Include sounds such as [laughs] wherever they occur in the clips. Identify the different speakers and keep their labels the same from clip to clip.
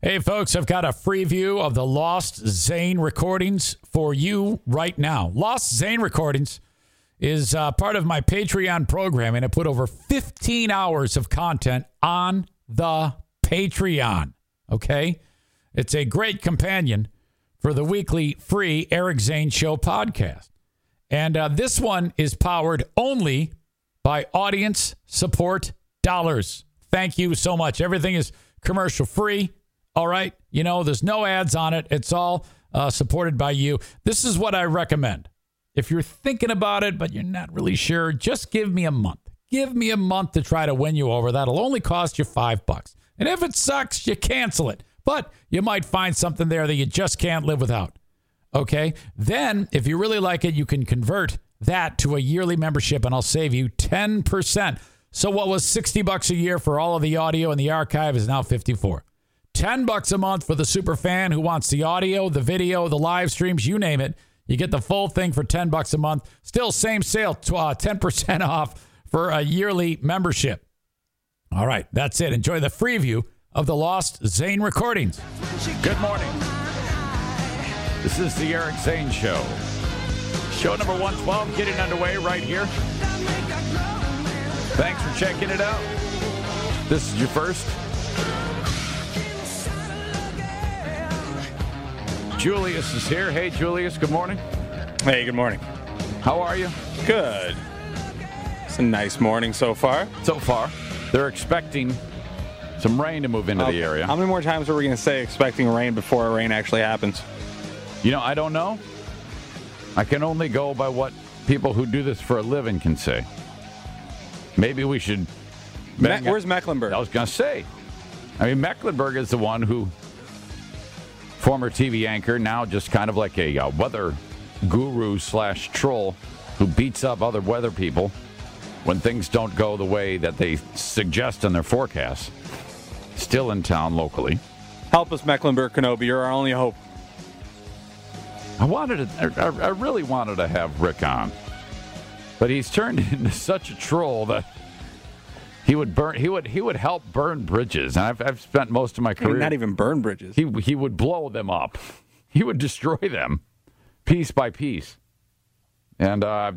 Speaker 1: Hey, folks, I've got a free view of the Lost Zane recordings for you right now. Lost Zane recordings is uh, part of my Patreon program, and I put over 15 hours of content on the Patreon. Okay? It's a great companion for the weekly free Eric Zane Show podcast. And uh, this one is powered only by audience support dollars. Thank you so much. Everything is commercial free. All right. You know, there's no ads on it. It's all uh, supported by you. This is what I recommend. If you're thinking about it, but you're not really sure, just give me a month. Give me a month to try to win you over. That'll only cost you five bucks. And if it sucks, you cancel it. But you might find something there that you just can't live without. Okay. Then, if you really like it, you can convert that to a yearly membership and I'll save you 10%. So what was 60 bucks a year for all of the audio and the archive is now 54. 10 bucks a month for the super fan who wants the audio, the video, the live streams, you name it. You get the full thing for 10 bucks a month. Still same sale, uh, 10% [laughs] off for a yearly membership. All right, that's it. Enjoy the free view of the Lost Zane recordings. Good morning. This is the Eric Zane Show. Show number 112 getting underway right here. Thanks for checking it out. This is your first. Julius is here. Hey, Julius, good morning.
Speaker 2: Hey, good morning.
Speaker 1: How are you?
Speaker 2: Good. It's a nice morning so far.
Speaker 1: So far, they're expecting some rain to move into
Speaker 2: Okay.
Speaker 1: the oh, area.
Speaker 2: How many more times are we going to say expecting rain before rain actually happens?
Speaker 1: You know, I don't know. I can only go by what people who do this for a living can say. Maybe we should.
Speaker 2: Me- where's Mecklenburg?
Speaker 1: I was going to say. I mean, Mecklenburg is the one who, former TV anchor, now just kind of like a uh, weather guru slash troll who beats up other weather people when things don't go the way that they suggest in their forecasts. Still in town locally.
Speaker 2: Help us, Mecklenburg Kenobi. You're our only hope.
Speaker 1: I wanted to, I, I really wanted to have Rick on, but he's turned [laughs] into such a troll that he would burn. He would he would help burn bridges, and I've, I've spent most of my
Speaker 2: I mean,
Speaker 1: career.
Speaker 2: not even burn bridges.
Speaker 1: he he would blow them up. He would destroy them, piece by piece, and uh,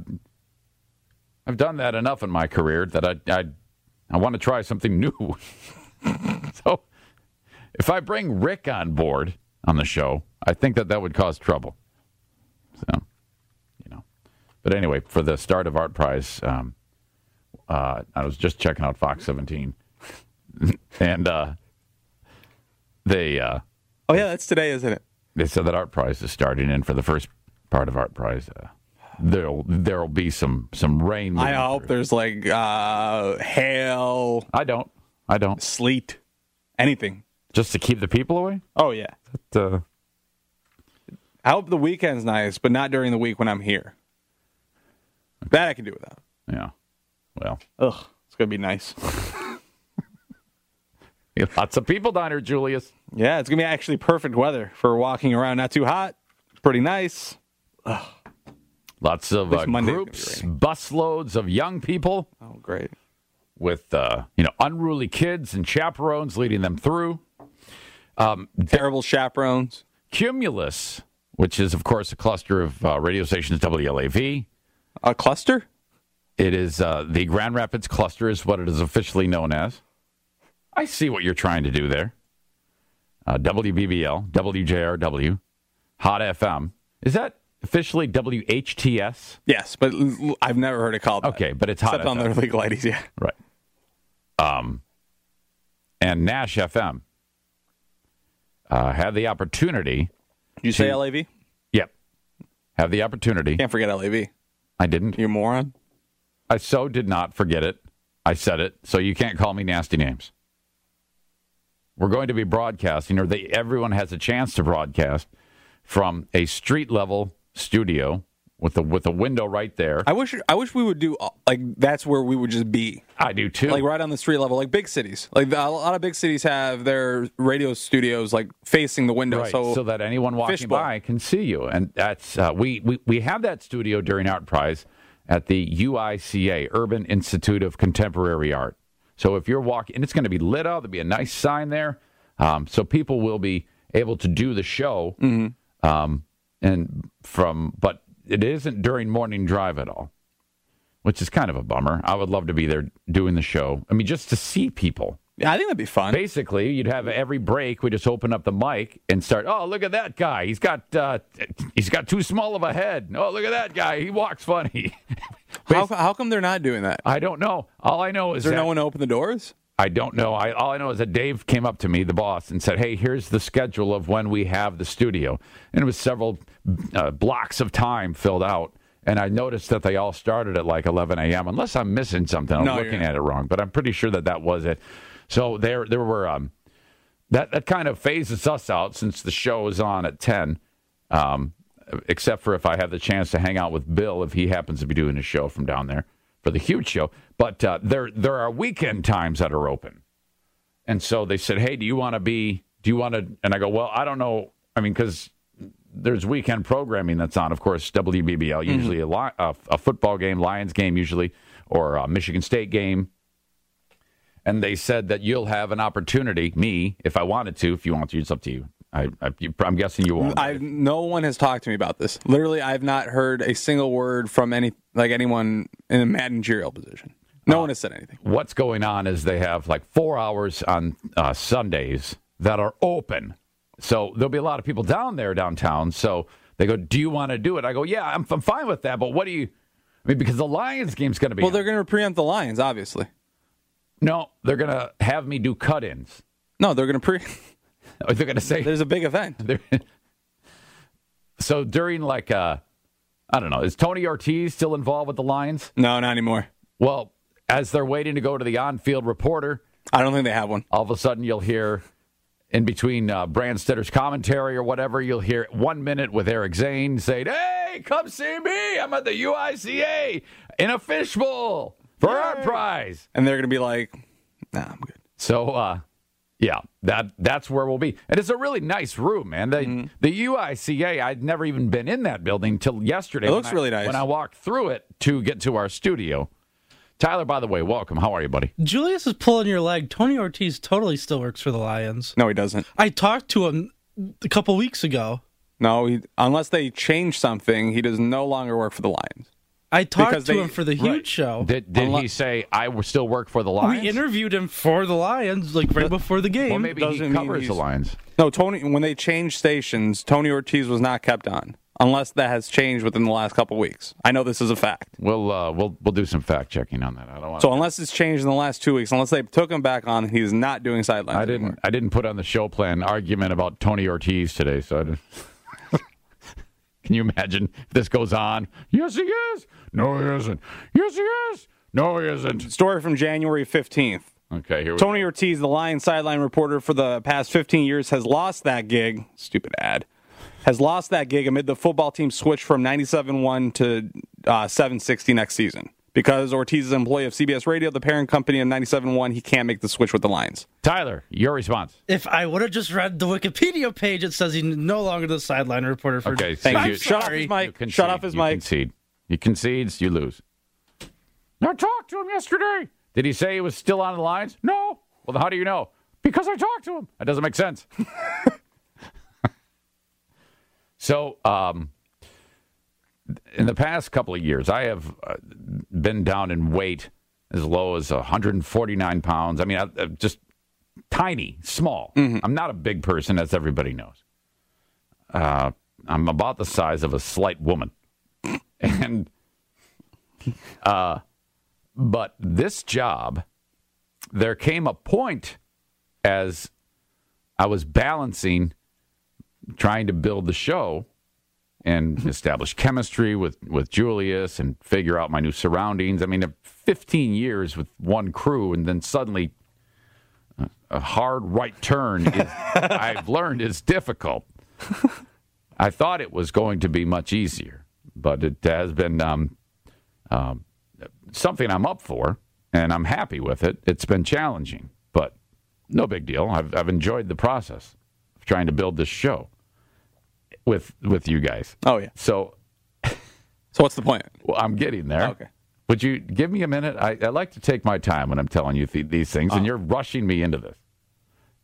Speaker 1: I've done that enough in my career that I I, I want to try something new. [laughs] so, if I bring Rick on board on the show, I think that that would cause trouble. So, you know. But anyway, for the start of ArtPrize, um, uh, I was just checking out Fox 17, [laughs] and uh, they uh,
Speaker 2: oh, yeah, that's today, isn't it?
Speaker 1: they said that ArtPrize is starting, and for the first part of ArtPrize, uh, there'll there'll be some some rain.
Speaker 2: I hope
Speaker 1: through.
Speaker 2: there's like uh, hail,
Speaker 1: I don't. I don't.
Speaker 2: sleet, anything.
Speaker 1: Just to keep the people away.
Speaker 2: Oh, yeah.
Speaker 1: But, uh,
Speaker 2: I hope the weekend's nice, but not during the week when I'm here. That I can do without.
Speaker 1: yeah. Well,
Speaker 2: Ugh, it's going to be nice. [laughs]
Speaker 1: Lots of people down here, Julius.
Speaker 2: Yeah, it's gonna be actually perfect weather for walking around. Not too hot, pretty nice.
Speaker 1: Lots of uh,
Speaker 2: gonna
Speaker 1: groups, busloads of young people
Speaker 2: Oh, great.
Speaker 1: with uh, you know unruly kids and chaperones leading them through.
Speaker 2: Terrible chaperones.
Speaker 1: Cumulus, which is of course a cluster of uh, radio stations, WLAV.
Speaker 2: A cluster?
Speaker 1: It is uh, the Grand Rapids cluster, is what it is officially known as. I see what you're trying to do there. Uh, WBBL, WJRW, Hot FM. Is that officially WHTS?
Speaker 2: Yes, but I've never heard it called. that.
Speaker 1: Okay, but it's Hot
Speaker 2: except on
Speaker 1: FM.
Speaker 2: their legal IDs. Yeah.
Speaker 1: Right. Um, and Nash FM uh, have the opportunity.
Speaker 2: Did you say LAV?
Speaker 1: Yep. Have the opportunity.
Speaker 2: Can't forget LAV.
Speaker 1: I didn't.
Speaker 2: You moron.
Speaker 1: I so did not forget it. I said it, so you can't call me nasty names. We're going to be broadcasting, or they, everyone has a chance to broadcast from a street level studio with a with a window right there.
Speaker 2: I wish. I wish we would do like that's where we would just be.
Speaker 1: I do too.
Speaker 2: like right on the street level, like big cities. Like a lot of big cities have their radio studios like facing the window,
Speaker 1: Right,
Speaker 2: so,
Speaker 1: so, that anyone walking by can see you. And that's uh, we, we we have that studio during ArtPrize at the UICA Urban Institute of Contemporary Art. So if you're walking, and it's going to be lit up, there'll be a nice sign there, um, so people will be able to do the show.
Speaker 2: Mm-hmm.
Speaker 1: Um, and from, but it isn't during morning drive at all, which is kind of a bummer. I would love to be there doing the show. I mean, just to see people.
Speaker 2: Yeah, I think that'd be fun.
Speaker 1: Basically, you'd have every break. We just open up the mic and start. Oh, look at that guy. He's got uh, he's got too small of a head. Oh, look at that guy. He walks funny. [laughs]
Speaker 2: How, how come they're not doing that?
Speaker 1: I don't know. All I know is,
Speaker 2: Is there
Speaker 1: that
Speaker 2: no one to open the doors?
Speaker 1: I don't know. I all I know is that Dave came up to me, the boss, and said, "Hey, here's the schedule of when we have the studio." And it was several uh, blocks of time filled out. And I noticed that they all started at like 11 a.m. Unless I'm missing something, I'm
Speaker 2: No,
Speaker 1: looking at it wrong. But I'm pretty sure that that was it. So there, there were um, that that kind of phases us out since the show is on at 10. Um, except for if I have the chance to hang out with Bill if he happens to be doing a show from down there for the huge show. But uh, there there are weekend times that are open, and so they said, "Hey, do you want to be? Do you want to?" And I go, "Well, I don't know. I mean, because there's weekend programming that's on. Of course, WBBL usually a, li- a, a football game, Lions game usually, or a Michigan State game." And they said that you'll have an opportunity, me, if I wanted to. If you want to, it's up to you. I, I'm guessing you won't.
Speaker 2: I no one has talked to me about this. Literally, I've not heard a single word from any like anyone in a managerial position. No one has said anything.
Speaker 1: what's going on is they have like four hours on uh, Sundays that are open. So there'll be a lot of people down there downtown. So they go, "Do you want to do it?" I go, "Yeah, I'm, I'm fine with that." But what do you? I mean, because the Lions game's going to be.
Speaker 2: Well,
Speaker 1: on.
Speaker 2: they're going to preempt the Lions, obviously.
Speaker 1: No, they're going to have me do cut-ins.
Speaker 2: No, they're going to pre. [laughs]
Speaker 1: They're going to say
Speaker 2: There's a big event. [laughs] [laughs]
Speaker 1: so during like uh, I don't know, is Tony Ortiz still involved with the Lions?
Speaker 2: No, not anymore.
Speaker 1: Well, as they're waiting to go to the on-field reporter,
Speaker 2: I don't think they have one.
Speaker 1: all of a sudden you'll hear in between uh, Brandstatter's commentary or whatever, you'll hear one minute with Eric Zane saying, Hey, come see me. I'm at the UICA in a fishbowl for our prize.
Speaker 2: And they're going to be like, nah, I'm good.
Speaker 1: So, uh, yeah, that that's where we'll be. And it's a really nice room, man. The,
Speaker 2: Mm-hmm.
Speaker 1: the UICA, I'd never even been in that building until yesterday.
Speaker 2: It
Speaker 1: when
Speaker 2: looks
Speaker 1: I-
Speaker 2: really nice.
Speaker 1: When I walked through it to get to our studio. Tyler, by the way, welcome. How are you, buddy?
Speaker 3: Julius is pulling your leg. Tony Ortiz totally still works for the Lions.
Speaker 2: No, he doesn't.
Speaker 3: I talked to him a couple weeks ago.
Speaker 2: No, he, unless they change something, he does no longer work for the Lions.
Speaker 3: I talked
Speaker 2: Because
Speaker 3: to
Speaker 2: they-
Speaker 3: him for the huge
Speaker 2: right.
Speaker 3: show.
Speaker 1: Did, did he say, I still work for the Lions?
Speaker 3: we interviewed him for the Lions, like right before the game.
Speaker 1: Well, maybe he
Speaker 2: doesn't mean
Speaker 1: covers the Lions.
Speaker 2: No, Tony. When they changed stations, Tony Ortiz was not kept on, unless that has changed within the last couple weeks. I know this is a fact.
Speaker 1: We'll uh, we'll we'll do some fact checking on that. I don't want.
Speaker 2: So unless it's changed in the last two weeks, unless they took him back on, he's not doing sidelines.
Speaker 1: I didn't
Speaker 2: anymore.
Speaker 1: I didn't put on the show plan argument about Tony Ortiz today. So I didn't. Can you imagine if this goes on? Yes, he is. No, he isn't. Yes, he is. No, he isn't.
Speaker 2: Story from January fifteenth.
Speaker 1: Okay, here we go.
Speaker 2: Tony Ortiz, the Lions sideline reporter for the past 15 years, has lost that gig. Stupid ad. Has lost that gig amid the football team switch from 97-1 to uh, 760 next season. Because Ortiz is an employee of CBS Radio, the parent company of 97.1, he can't make the switch with the Lions.
Speaker 1: Tyler, your response.
Speaker 3: If I would have just read the Wikipedia page, it says he's no longer the sideline reporter for.
Speaker 1: Okay,
Speaker 2: Thank
Speaker 3: I'm
Speaker 2: you. Shut off his mic.
Speaker 1: You concede.
Speaker 2: Shut off his mic.
Speaker 1: Concede. You concedes, you lose. I talked to him yesterday. Did he say he was still on the lines? No. Well, then how do you know? Because I talked to him. That doesn't make sense. [laughs] so, um, in the past couple of years, I have uh, been down in weight as low as 149 pounds. I mean, I, I just tiny, small. I'm not a big person, as everybody knows. Uh, I'm about the size of a slight woman, [laughs] and uh, but this job, there came a point as I was balancing trying to build the show and establish chemistry with, with Julius and figure out my new surroundings. I mean, 15 years with one crew, and then suddenly a, a hard right turn, is, [laughs] I've learned is difficult. I thought it was going to be much easier, but it has been um, um, something I'm up for, and I'm happy with it. It's been challenging, but no big deal. I've, I've enjoyed the process of trying to build this show with with you guys.
Speaker 2: Oh, yeah.
Speaker 1: So [laughs]
Speaker 2: So what's the point?
Speaker 1: well, I'm getting there.
Speaker 2: Okay.
Speaker 1: Would you give me a minute? I, I like to take my time when I'm telling you th- these things, and uh-huh. you're rushing me into this.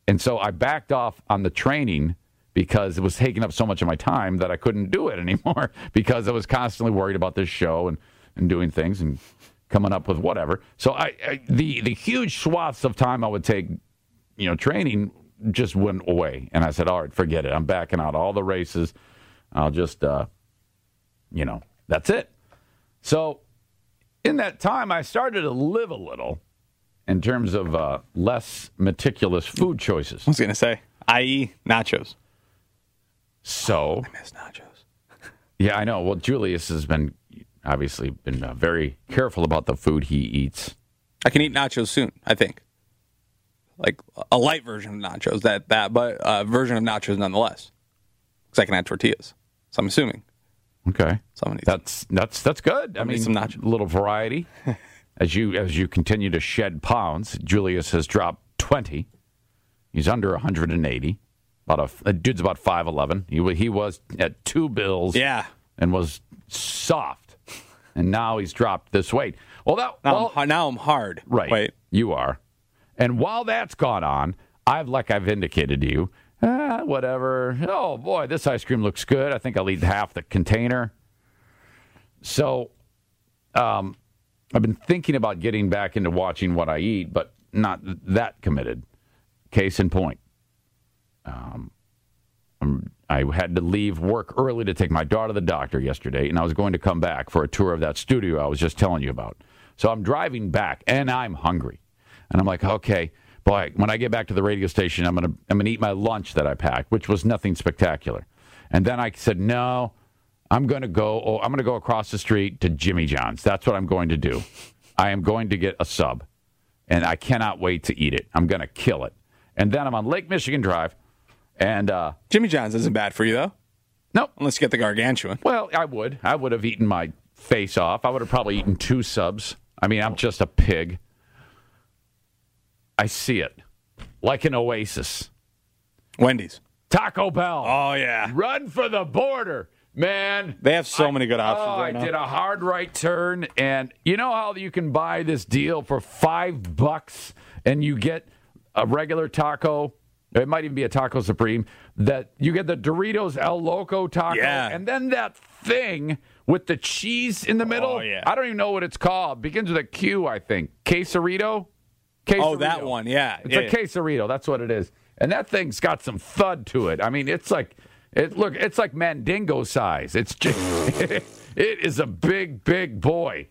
Speaker 1: And so I backed off on the training because it was taking up so much of my time that I couldn't do it [laughs] anymore because I was constantly worried about this show and, and doing things and coming up with whatever. So I, I the the huge swaths of time I would take, you know, training just went away, and I said, all right, forget it. I'm backing out all the races. I'll just, uh, you know, that's it. So in that time, I started to live a little in terms of uh, less meticulous food choices.
Speaker 2: I was going to say, i.e., nachos.
Speaker 1: So, I
Speaker 2: Miss nachos. [laughs]
Speaker 1: yeah, I know. Well, Julius has been obviously been uh, very careful about the food he eats.
Speaker 2: I can eat nachos soon, I think. Like a light version of nachos, that, that but a version of nachos nonetheless. Because I can add tortillas. So I'm assuming.
Speaker 1: Okay,
Speaker 2: So I'm
Speaker 1: that's that's that's good. I
Speaker 2: me
Speaker 1: mean,
Speaker 2: some nachos.
Speaker 1: a little variety [laughs] as you as you continue to shed pounds. Julius has dropped twenty. He's under 180. About a, a dude's about 5'11. He he was at two bills.
Speaker 2: Yeah.
Speaker 1: and was soft, and now he's dropped this weight. Well, that
Speaker 2: Now,
Speaker 1: well,
Speaker 2: I'm, now I'm hard.
Speaker 1: right.
Speaker 2: Wait.
Speaker 1: you are. And while that's gone on, I've like I've indicated to you, ah, whatever. Oh boy, this ice cream looks good. I think I'll eat half the container. So, um, I've been thinking about getting back into watching what I eat, but not that committed. Case in point, um, I had to leave work early to take my daughter to the doctor yesterday, and I was going to come back for a tour of that studio I was just telling you about. So I'm driving back, and I'm hungry, and I'm like, okay, boy, when I get back to the radio station, I'm gonna I'm gonna eat my lunch that I packed, which was nothing spectacular. And then I said, no, I'm going to go. Oh, I'm to go across the street to Jimmy John's. That's what I'm going to do. [laughs] I am going to get a sub, and I cannot wait to eat it. I'm going to kill it. And then I'm on Lake Michigan Drive, and uh,
Speaker 2: Jimmy John's isn't bad for you, though.
Speaker 1: nope.
Speaker 2: Unless you get the gargantuan.
Speaker 1: Well, I would. I would have eaten my face off. I would have probably eaten two subs. I mean, I'm just a pig. I see it like an oasis.
Speaker 2: Wendy's.
Speaker 1: Taco Bell.
Speaker 2: Oh, yeah.
Speaker 1: Run for the border, man.
Speaker 2: They have so many good options
Speaker 1: Oh,
Speaker 2: right
Speaker 1: I did a hard right turn, and you know how you can buy this deal for five bucks, and you get a regular taco. It might even be a taco supreme. That you get the Doritos El Loco taco,
Speaker 2: Yeah.
Speaker 1: and then that thing with the cheese in the middle.
Speaker 2: Oh, yeah.
Speaker 1: I don't even know what it's called. Begins with a Q, I think. Quesarito.
Speaker 2: Oh, that one. Yeah.
Speaker 1: It's
Speaker 2: yeah.
Speaker 1: a quesarito. That's what it is. And that thing's got some thud to it. I mean, it's like it look. It's like Mandingo size. It's just [laughs] it is a big, big boy.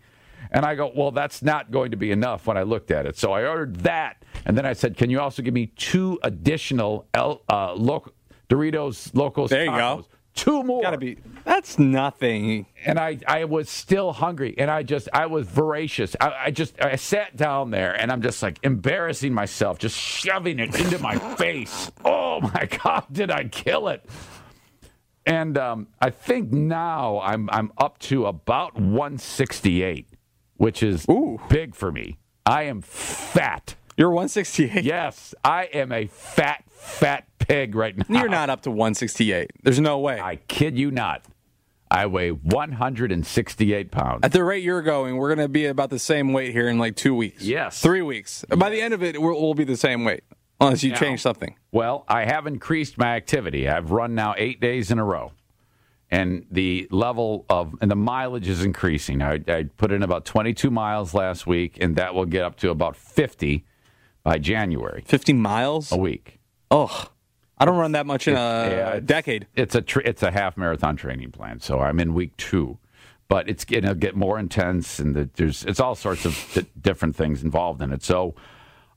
Speaker 1: And I go, well, that's not going to be enough when I looked at it. So I ordered that, and then I said, can you also give me two additional El, uh, Loc- Doritos Locos?
Speaker 2: There you go.
Speaker 1: Tacos? Two more.
Speaker 2: Gotta be. That's nothing.
Speaker 1: and I, I was still hungry and I just I was voracious. I, I just I sat down there and I'm just like embarrassing myself, just shoving it into my [laughs] face. Oh my [laughs] god, did I kill it? And um, I think now I'm I'm up to about 168. which is
Speaker 2: Ooh.
Speaker 1: big for me. I am fat.
Speaker 2: You're 168.
Speaker 1: Yes, I am a fat, fat pig right now.
Speaker 2: You're not up to 168. There's no way.
Speaker 1: I kid you not. I weigh 168 pounds.
Speaker 2: At the rate you're going, we're going to be about the same weight here in like two weeks.
Speaker 1: Yes.
Speaker 2: Three weeks. By the end of it, we'll, we'll be the same weight, unless you
Speaker 1: Now-
Speaker 2: change something.
Speaker 1: Well, I have increased my activity. I've run now eight days in a row, and the level of and the mileage is increasing. I, I put in about 22 miles last week, and that will get up to about 50 by January
Speaker 2: 50 miles?
Speaker 1: a week.
Speaker 2: Oh, I don't run that much in a
Speaker 1: Yeah, it's-
Speaker 2: decade.
Speaker 1: It's a tr- it's a half marathon training plan, so I'm in week two, but it's going to get more intense, and the, there's it's all sorts of di- different things involved in it. So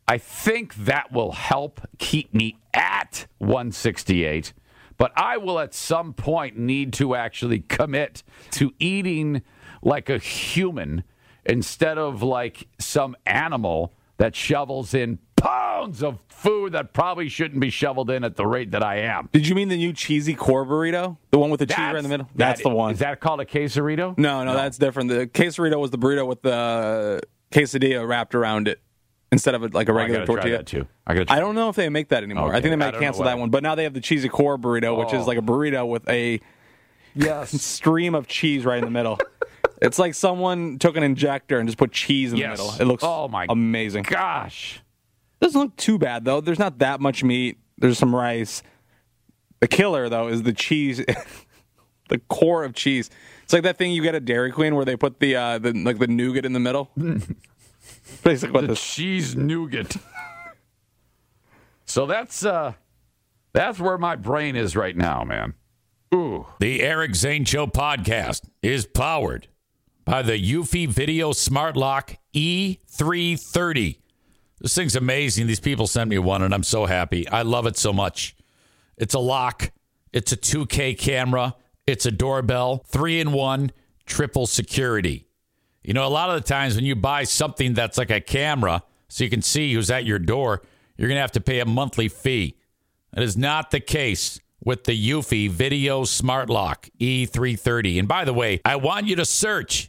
Speaker 1: I think that will help keep me at 168, but I will at some point need to actually commit to eating like a human instead of like some animal that shovels in pounds of food that probably shouldn't be shoveled in at the rate that I am.
Speaker 2: Did you mean the new cheesy core burrito? The one with the cheese in the middle? That's
Speaker 1: that-
Speaker 2: the one.
Speaker 1: Is that called a quesarito?
Speaker 2: no, no, that's different. The quesarito was the burrito with the quesadilla wrapped around it instead of like a regular
Speaker 1: Oh, I gotta
Speaker 2: tortilla.
Speaker 1: that too. I got.
Speaker 2: I don't know if they make that anymore. I think they might cancel that one. But now they have the cheesy core burrito, which
Speaker 1: Oh.
Speaker 2: is like a burrito with a
Speaker 1: Yes. [laughs]
Speaker 2: stream of cheese right in the middle. [laughs] it's like someone took an injector and just put cheese in
Speaker 1: Yes.
Speaker 2: the middle. It looks
Speaker 1: Oh, my
Speaker 2: amazing.
Speaker 1: Gosh.
Speaker 2: Doesn't look too bad though. There's not that much meat. There's some rice. The killer though is the cheese, [laughs] the core of cheese. It's like that thing you get at Dairy Queen where they put the uh, the like the nougat in the middle. [laughs] Basically, what
Speaker 1: The
Speaker 2: this.
Speaker 1: cheese nougat. so that's uh that's where my brain is right now, man. Ooh.
Speaker 4: The Eric Zane Show podcast is powered by the Eufy Video Smart Lock E330. This thing's amazing. These people sent me one, and I'm so happy. I love it so much. It's a lock, it's a 2K camera, it's a doorbell, three in one, triple security. You know, a lot of the times when you buy something that's like a camera, so you can see who's at your door, you're going to have to pay a monthly fee. That is not the case with the Eufy Video Smart Lock E330. And by the way, I want you to search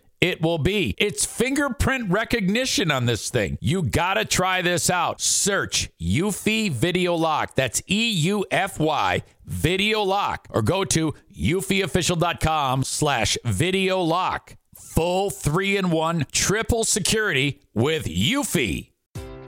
Speaker 4: it will be. It's fingerprint recognition on this thing. You gotta try this out. Search Eufy Video Lock. That's E U F Y Video Lock. Or go to eufyofficial.com slash video lock. Full three in one triple security with Eufy.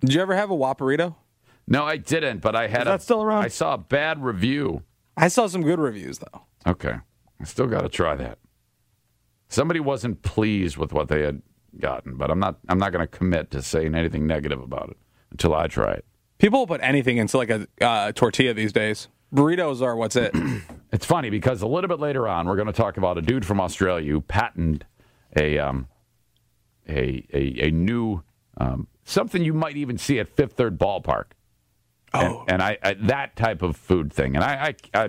Speaker 2: Did you ever have a Whopperito?
Speaker 1: No, I didn't, but I had
Speaker 2: Is
Speaker 1: a,
Speaker 2: that still around?
Speaker 1: I saw a bad review.
Speaker 2: I saw some good reviews though.
Speaker 1: Okay. I still got to try that. Somebody wasn't pleased with what they had gotten, but I'm not I'm not going to commit to saying anything negative about it until I try it.
Speaker 2: People put anything into like a uh, tortilla these days. Burritos are what's it? [clears throat]
Speaker 1: It's funny because a little bit later on we're going to talk about a dude from Australia who patented a um a a, a new Um, something you might even see at Fifth Third Ballpark.
Speaker 2: Oh.
Speaker 1: And, and I, I that type of food thing. And I, I, I,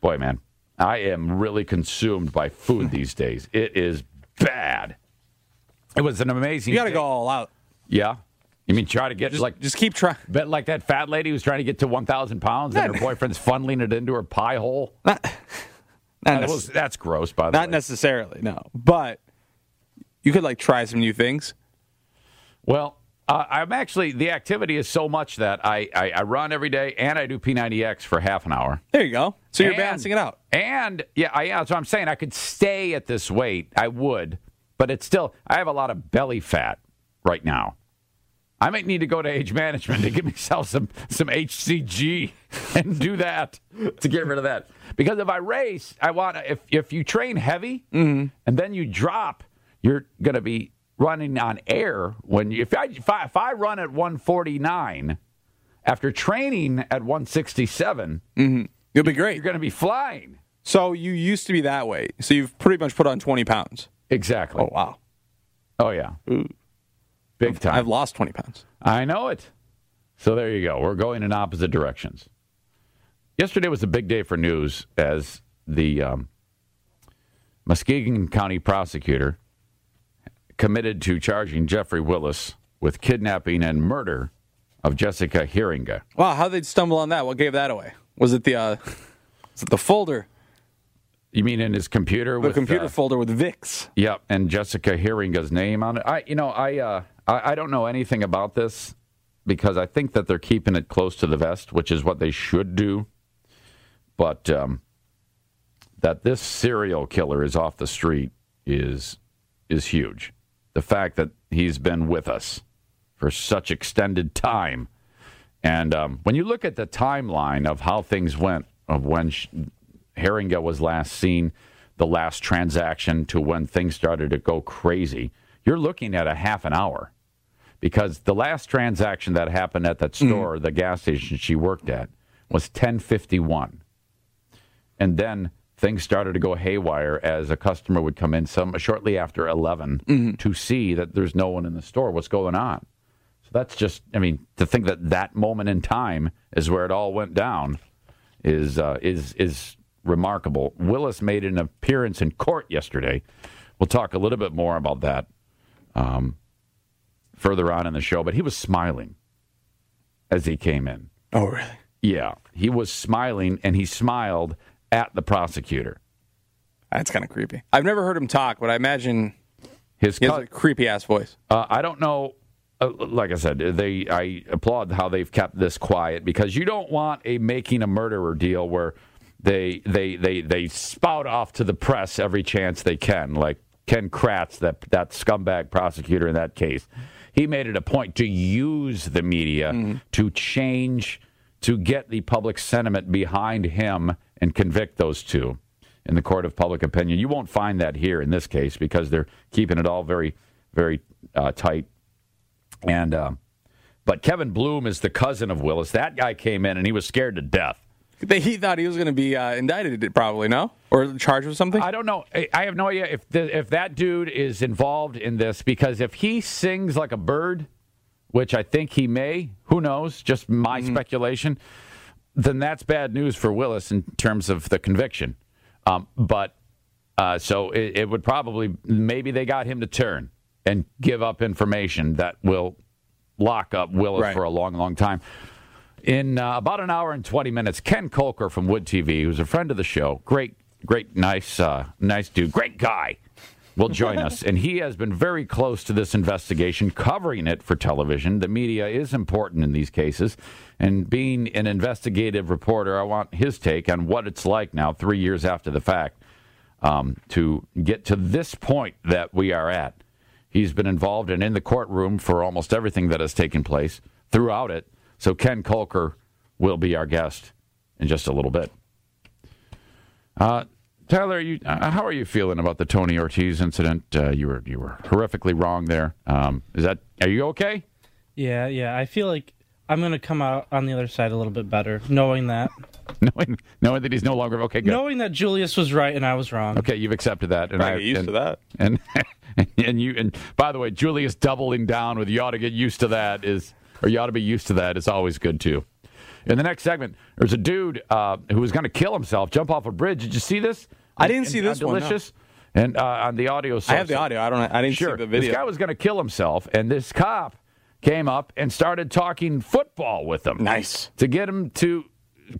Speaker 1: boy, man, I am really consumed by food these [laughs] days. It is bad. It was an amazing.
Speaker 2: You got to go all out.
Speaker 1: Yeah. You mean try to get
Speaker 2: Just,
Speaker 1: like
Speaker 2: just keep trying.
Speaker 1: bet like that fat lady who's trying to get to 1,000 pounds and her boyfriend's funneling it into her pie hole?
Speaker 2: Not, [laughs] not,
Speaker 1: That was- that's gross, by the
Speaker 2: not
Speaker 1: way.
Speaker 2: Not necessarily, no. But you could like try some new things.
Speaker 1: Well, uh, I'm actually the activity is so much that I, I I run every day and I do P90X for half an hour.
Speaker 2: There you go. So you're
Speaker 1: And-
Speaker 2: balancing it out.
Speaker 1: And yeah, I, yeah, that's what I'm saying. I could stay at this weight. I would, but it's still. I have a lot of belly fat right now. I might need to go to age management to give [laughs] myself some some HCG and do that to get rid of that. Because if I race, I want if if you train heavy and then you drop, you're going to be running on air when you, if I if I, if I run at 149 after training at 167,
Speaker 2: You'll be great.
Speaker 1: you're going to be flying.
Speaker 2: So you used to be that way. So you've pretty much put on 20 pounds.
Speaker 1: Exactly.
Speaker 2: Oh wow.
Speaker 1: Oh yeah. Big time.
Speaker 2: I've lost 20 pounds.
Speaker 1: I know it. So there you go. We're going in opposite directions. Yesterday was a big day for news as the um, Muskegon County prosecutor committed to charging Jeffrey Willis with kidnapping and murder of Jessica Heringa.
Speaker 2: Wow, how they stumble on that? What gave that away? Was it the uh, was it the folder,
Speaker 1: You mean in his computer?
Speaker 2: the
Speaker 1: with,
Speaker 2: computer
Speaker 1: uh,
Speaker 2: folder with Vix.
Speaker 1: Yep, and Jessica Heringa's name on it. I, you know, I, uh, I, I don't know anything about this because I think that they're keeping it close to the vest, which is what they should do. But um, that this serial killer is off the street is is huge. The fact that he's been with us for such extended time, and um, when you look at the timeline of how things went, of when sh- Heringa was last seen, the last transaction to when things started to go crazy, you're looking at a half an hour. Because the last transaction that happened at that store, the gas station she worked at, was 1051. And then things started to go haywire as a customer would come in some shortly after 11 to see that there's no one in the store. What's going on? So that's just, I mean, to think that that moment in time is where it all went down is uh, is is remarkable. Willis made an appearance in court yesterday. We'll talk a little bit more about that um, further on in the show. But he was smiling as he came in.
Speaker 2: Oh really?
Speaker 1: Yeah, he was smiling, and he smiled at the prosecutor.
Speaker 2: That's kind of creepy. I've never heard him talk, but I imagine
Speaker 1: His
Speaker 2: has a creepy ass voice.
Speaker 1: Uh, I don't know. Uh, like I said, they I applaud how they've kept this quiet because you don't want a making a murderer deal where they they they they spout off to the press every chance they can, like Ken Kratz, that that scumbag prosecutor in that case. He made it a point to use the media to change to get the public sentiment behind him and convict those two in the court of public opinion. You won't find that here in this case because they're keeping it all very, very uh, tight. And um, but Kevin Bluhm is the cousin of Willis. That guy came in and he was scared to death.
Speaker 2: He thought he was going to be uh, indicted, probably no, or charged with something.
Speaker 1: I don't know. I- I have no idea if the, if that dude is involved in this because if he sings like a bird, which I think he may, who knows? Just my speculation. Then that's bad news for Willis in terms of the conviction. Um, but uh, so it, it would probably maybe they got him to turn and give up information that will lock up Willis
Speaker 2: Right.
Speaker 1: for a long, long time. In uh, about an hour and 20 minutes, Ken Kolker from Wood TV, who's a friend of the show, great, great, nice, uh, nice dude, great guy, will join us. And he has been very close to this investigation, covering it for television. The media is important in these cases. And being an investigative reporter, I want his take on what it's like now, three years after the fact, um, to get to this point that we are at. He's been involved and in the courtroom for almost everything that has taken place throughout it. So Ken Kolker will be our guest in just a little bit. Uh, Tyler, you, uh, how are you feeling about the Tony Ortiz incident? Uh, you were you were horrifically wrong there. Um, is that are you okay?
Speaker 3: Yeah, yeah. I feel like I'm gonna come out on the other side a little bit better, knowing that, [laughs]
Speaker 1: knowing knowing that he's no longer okay. Good.
Speaker 3: knowing that Julius was right and I was wrong.
Speaker 1: Okay, you've accepted that, and
Speaker 2: I
Speaker 1: I
Speaker 2: get used
Speaker 1: and,
Speaker 2: to that. [laughs]
Speaker 1: And and you and by the way, Julius doubling down with you ought to get used to that is, or you ought to be used to that is always good too. In the next segment, there's a dude uh, who was going to kill himself, jump off a bridge. Did you see this?
Speaker 2: I didn't
Speaker 1: And-
Speaker 2: see this one, no.
Speaker 1: Delicious. And uh, on the audio,
Speaker 2: I have the audio. I don't. I didn't
Speaker 1: Sure.
Speaker 2: see the video.
Speaker 1: This guy was going to kill himself, and this cop came up and started talking football with him.
Speaker 2: Nice.
Speaker 1: To get him to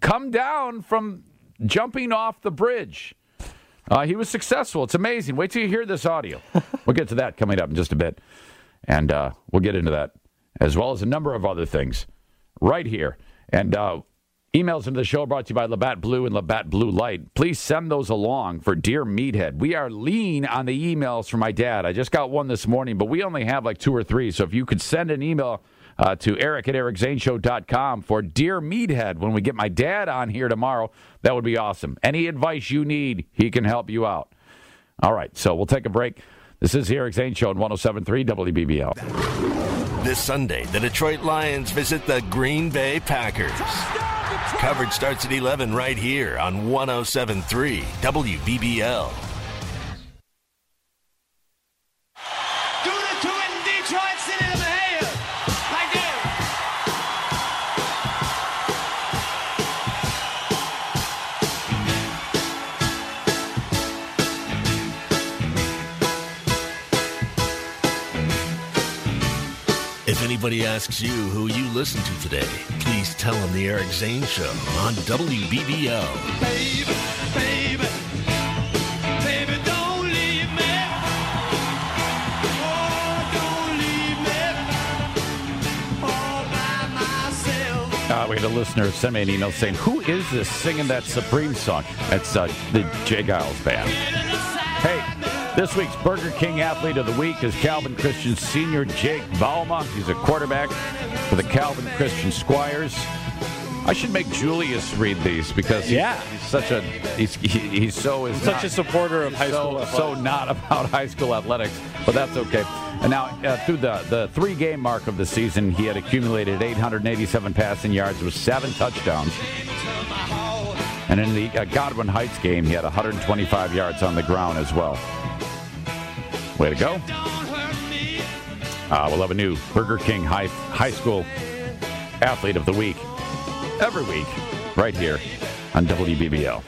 Speaker 1: come down from jumping off the bridge. Uh, he was successful. It's amazing. Wait till you hear this audio. [laughs] we'll get to that coming up in just a bit. And uh, we'll get into that, as well as a number of other things right here. And uh, emails into the show brought to you by Labatt Blue and Labatt Blue Light. Please send those along for Dear Meathead. We are lean on the emails from my dad. I just got one this morning, but we only have like two or three. So if you could send an email uh, to eric at ericzaneshow.com for Dear Meathead when we get my dad on here tomorrow, that would be awesome. Any advice you need, he can help you out. All right, so we'll take a break. This is Eric Zane Show on 1073 WBBL.
Speaker 5: This Sunday, the Detroit Lions visit the Green Bay Packers. Coverage starts at 11 right here on 1073 WBBL. If anybody asks you who you listen to today, please tell them the Eric Zane Show on WBBL.
Speaker 6: Baby, baby, baby, don't leave me. Oh, don't leave me all by myself.
Speaker 1: Uh, we had a listener send me an email saying, Who is this singing that Supreme song? That's uh, the J. Geils Band. Hey, this week's Burger King Athlete of the Week is Calvin Christian Senior Jake Bauma. He's a quarterback for the Calvin Christian Squires. I should make Julius read these because he's,
Speaker 2: Yeah.
Speaker 1: he's such a he's he, he's so is
Speaker 2: Such
Speaker 1: not-
Speaker 2: a supporter of high
Speaker 1: so,
Speaker 2: school.
Speaker 1: so
Speaker 2: athletics.
Speaker 1: not about [laughs] high school athletics, but that's okay. And now, uh, through the, the three game mark of the season, he had accumulated 887 passing yards with seven touchdowns. And in the uh, Godwin Heights game, he had 125 yards on the ground as well. Way to go. Uh, we'll have a new Burger King High, high School Athlete of the Week every week right here on WBBL.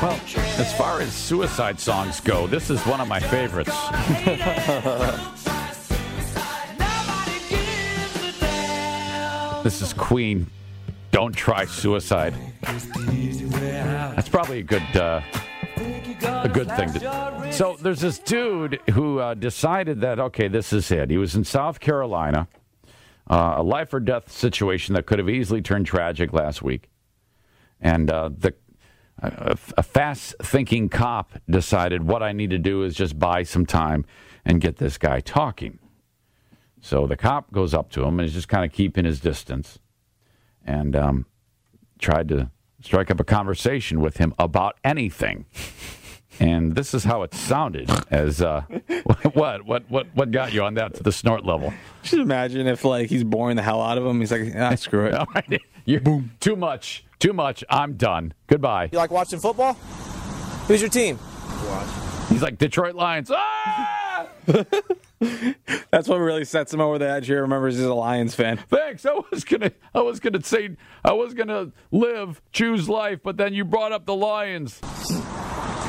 Speaker 1: Well, as far as suicide songs go, this is one of my favorites. [laughs] This is Queen. Don't try suicide. That's probably a good uh, a good thing to. So there's this dude who uh, decided that okay, this is it. He was in South Carolina, uh, a life or death situation that could have easily turned tragic last week, and uh, the a, a fast-thinking cop decided what I need to do is just buy some time and get this guy talking. So the cop goes up to him and is just kind of keeping his distance, and um, tried to strike up a conversation with him about anything. And this is how it sounded. As uh, [laughs] what what what what got you on that to the snort level?
Speaker 2: Just imagine if like he's boring the hell out of him. He's like, ah, screw it. [laughs]
Speaker 1: All right, you're boom. Too much. Too much. I'm done. Goodbye.
Speaker 7: You like watching football? Who's your team?
Speaker 1: He's like Detroit Lions. Ah! [laughs]
Speaker 2: That's what really sets him over the edge here. Remembers he's a Lions fan.
Speaker 1: Thanks. I was gonna. I was gonna say. I was gonna live, choose life, but then you brought up the Lions.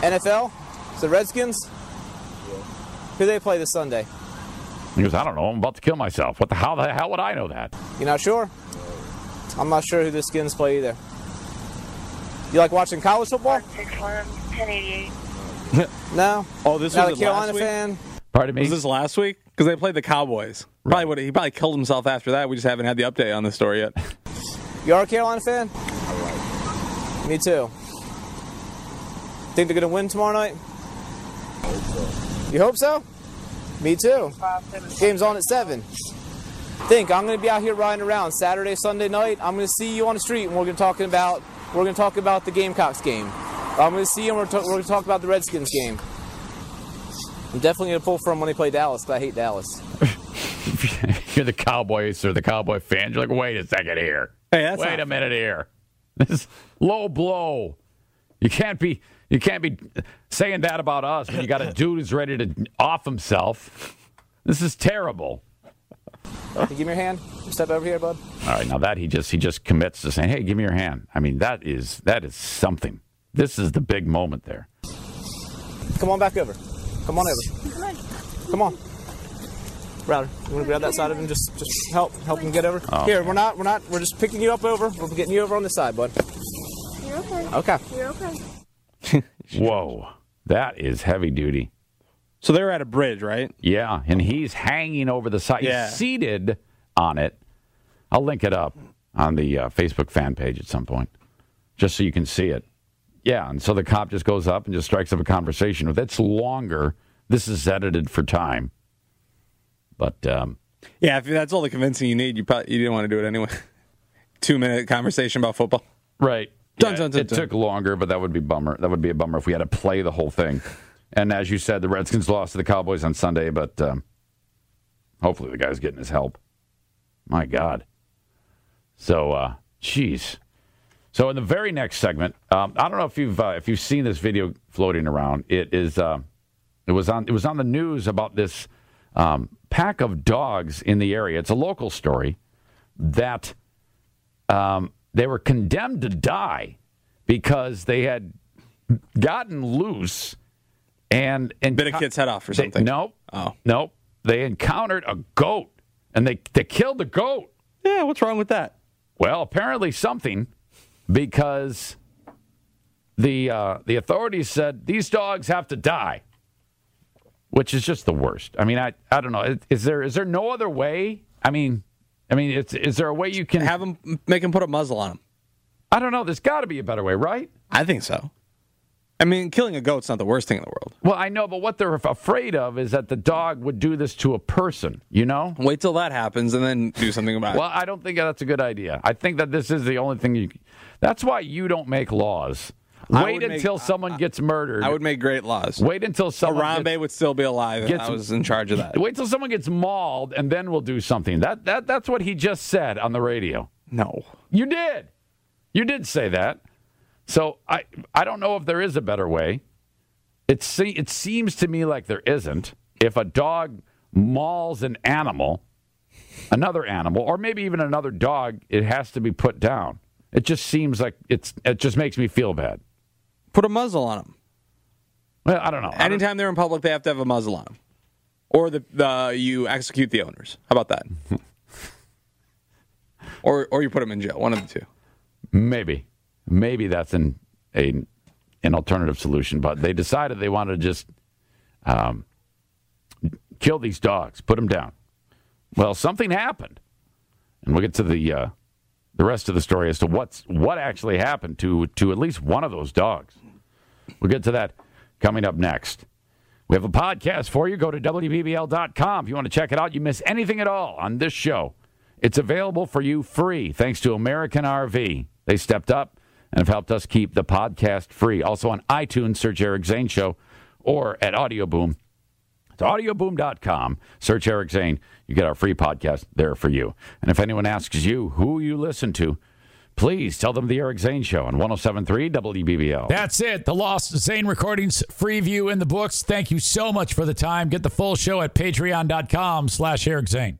Speaker 7: NFL? It's the Redskins? Who they play this Sunday?
Speaker 1: He goes. I don't know. I'm about to kill myself. What the how the hell would I know that?
Speaker 7: You're not sure? I'm not sure who the Skins play either. You like watching college football?
Speaker 8: 1088.
Speaker 7: No.
Speaker 2: Oh, this
Speaker 7: Not a
Speaker 2: was it
Speaker 7: Carolina
Speaker 2: last week?
Speaker 7: fan?
Speaker 1: Pardon me.
Speaker 2: Was this last week? Because they played the Cowboys. Probably would he probably killed himself after that. We just haven't had the update on the story yet. [laughs]
Speaker 7: You are a Carolina fan? Me too. Think they're gonna win tomorrow night? You hope so? Me too. Game's on at seven. Think I'm going to be out here riding around Saturday, Sunday night. I'm going to see you on the street, and we're going to talk about we're going to talk about the Gamecocks game. I'm going to see you, and we're, to- we're going to talk about the Redskins game. I'm definitely going to pull from when they play Dallas, because I hate Dallas. [laughs]
Speaker 1: You're the Cowboys or the Cowboy fans. You're like, wait a second here.
Speaker 2: Hey, that's
Speaker 1: wait
Speaker 2: not
Speaker 1: a minute here. This is low blow. You can't be you can't be saying that about us when you got a [laughs] dude who's ready to off himself. This is terrible.
Speaker 7: Can you give me your hand? Step over here, bud.
Speaker 1: All right, now that he just he just commits to saying, "Hey, give me your hand." I mean, that is that is something. This is the big moment there.
Speaker 7: Come on back over. Come on over. Come on. Router, you want to grab that side of him? Just, just help, help him get over.
Speaker 1: Oh.
Speaker 7: Here, we're not, we're not, we're just picking you up over. We're getting you over on this side, bud.
Speaker 8: You're okay.
Speaker 7: Okay.
Speaker 8: You're okay. [laughs]
Speaker 1: Whoa, that is heavy duty.
Speaker 2: So they're at a bridge, right?
Speaker 1: Yeah, and he's hanging over the side.
Speaker 2: Yeah.
Speaker 1: He's seated on it. I'll link it up on the uh, Facebook fan page at some point, just so you can see it. Yeah, and so the cop just goes up and just strikes up a conversation. If it's longer, this is edited for time. But um,
Speaker 2: Yeah, if that's all the convincing you need, you probably you didn't want to do it anyway. [laughs] Two minute conversation about football.
Speaker 1: right,
Speaker 2: Dun,
Speaker 1: Yeah,
Speaker 2: dun, dun,
Speaker 1: it took longer, but that would be bummer. That would be a bummer if we had to play the whole thing. And as you said, the Redskins lost to the Cowboys on Sunday, but um, hopefully the guy's getting his help. My God. So, uh, geez. So in the very next segment, um, I don't know if you've uh, if you've seen this video floating around. It is uh, it was on it was on the news about this um, pack of dogs in the area. It's a local story that um, they were condemned to die because they had gotten loose and and
Speaker 2: Bit a kid's head off or
Speaker 1: they-
Speaker 2: something.
Speaker 1: nope.
Speaker 2: Oh.
Speaker 1: Nope. They encountered a goat and they they killed the goat.
Speaker 2: Yeah, what's wrong with that?
Speaker 1: Well, apparently something, because the uh, the authorities said these dogs have to die, which is just the worst. I mean, I I don't know. Is, there is there no other way? I mean, I mean, it's, is there a way you can
Speaker 2: Have them make him put a muzzle on them?
Speaker 1: I don't know. There's got to be a better way, right?
Speaker 2: I think so. I mean, killing a goat's not the worst thing in the world.
Speaker 1: Well, I know, but what they're afraid of is that the dog would do this to a person. You know.
Speaker 2: Wait till that happens and then do something about it.
Speaker 1: Well, I don't think that's a good idea. I think that this is the only thing you. That's why you don't make laws.
Speaker 2: I
Speaker 1: Wait
Speaker 2: would make-
Speaker 1: until someone gets murdered.
Speaker 2: I would make great laws.
Speaker 1: Wait until someone gets,
Speaker 2: would still be alive if
Speaker 1: gets-
Speaker 2: I was in charge of that.
Speaker 1: wait till someone gets mauled, and then we'll do something. That that that's what he just said on the radio.
Speaker 2: No.
Speaker 1: You did. You did say that. So I I don't know if there is a better way. It se- it seems to me like there isn't. If a dog mauls an animal, another animal, or maybe even another dog, it has to be put down. It just seems like it's it just makes me feel bad.
Speaker 2: Put a muzzle on them.
Speaker 1: Well, I don't know. I don't-
Speaker 2: Anytime they're in public, they have to have a muzzle on them. Or the, the you execute the owners. How about that? [laughs] or or you put them in jail. One of the two.
Speaker 1: Maybe, maybe that's an a, an alternative solution. But they decided they wanted to just um, kill these dogs, put them down. Well, something happened, and we'll get to the uh, the rest of the story as to what's what actually happened to to at least one of those dogs. We'll get to that coming up next. We have a podcast for you. Go to WBBL.com if you want to check it out. You miss anything at all on this show. It's available for you free thanks to American RV. They stepped up and have helped us keep the podcast free. Also on iTunes, search Eric Zane Show or at Audio It's audioboom.com. Search Eric Zane. You get our free podcast there for you. And if anyone asks you who you listen to, please tell them the Eric Zane Show on 1073 WBBL.
Speaker 4: That's it. The Lost Zane Recordings free view in the books. Thank you so much for the time. Get the full show at patreon.com slash Eric Zane.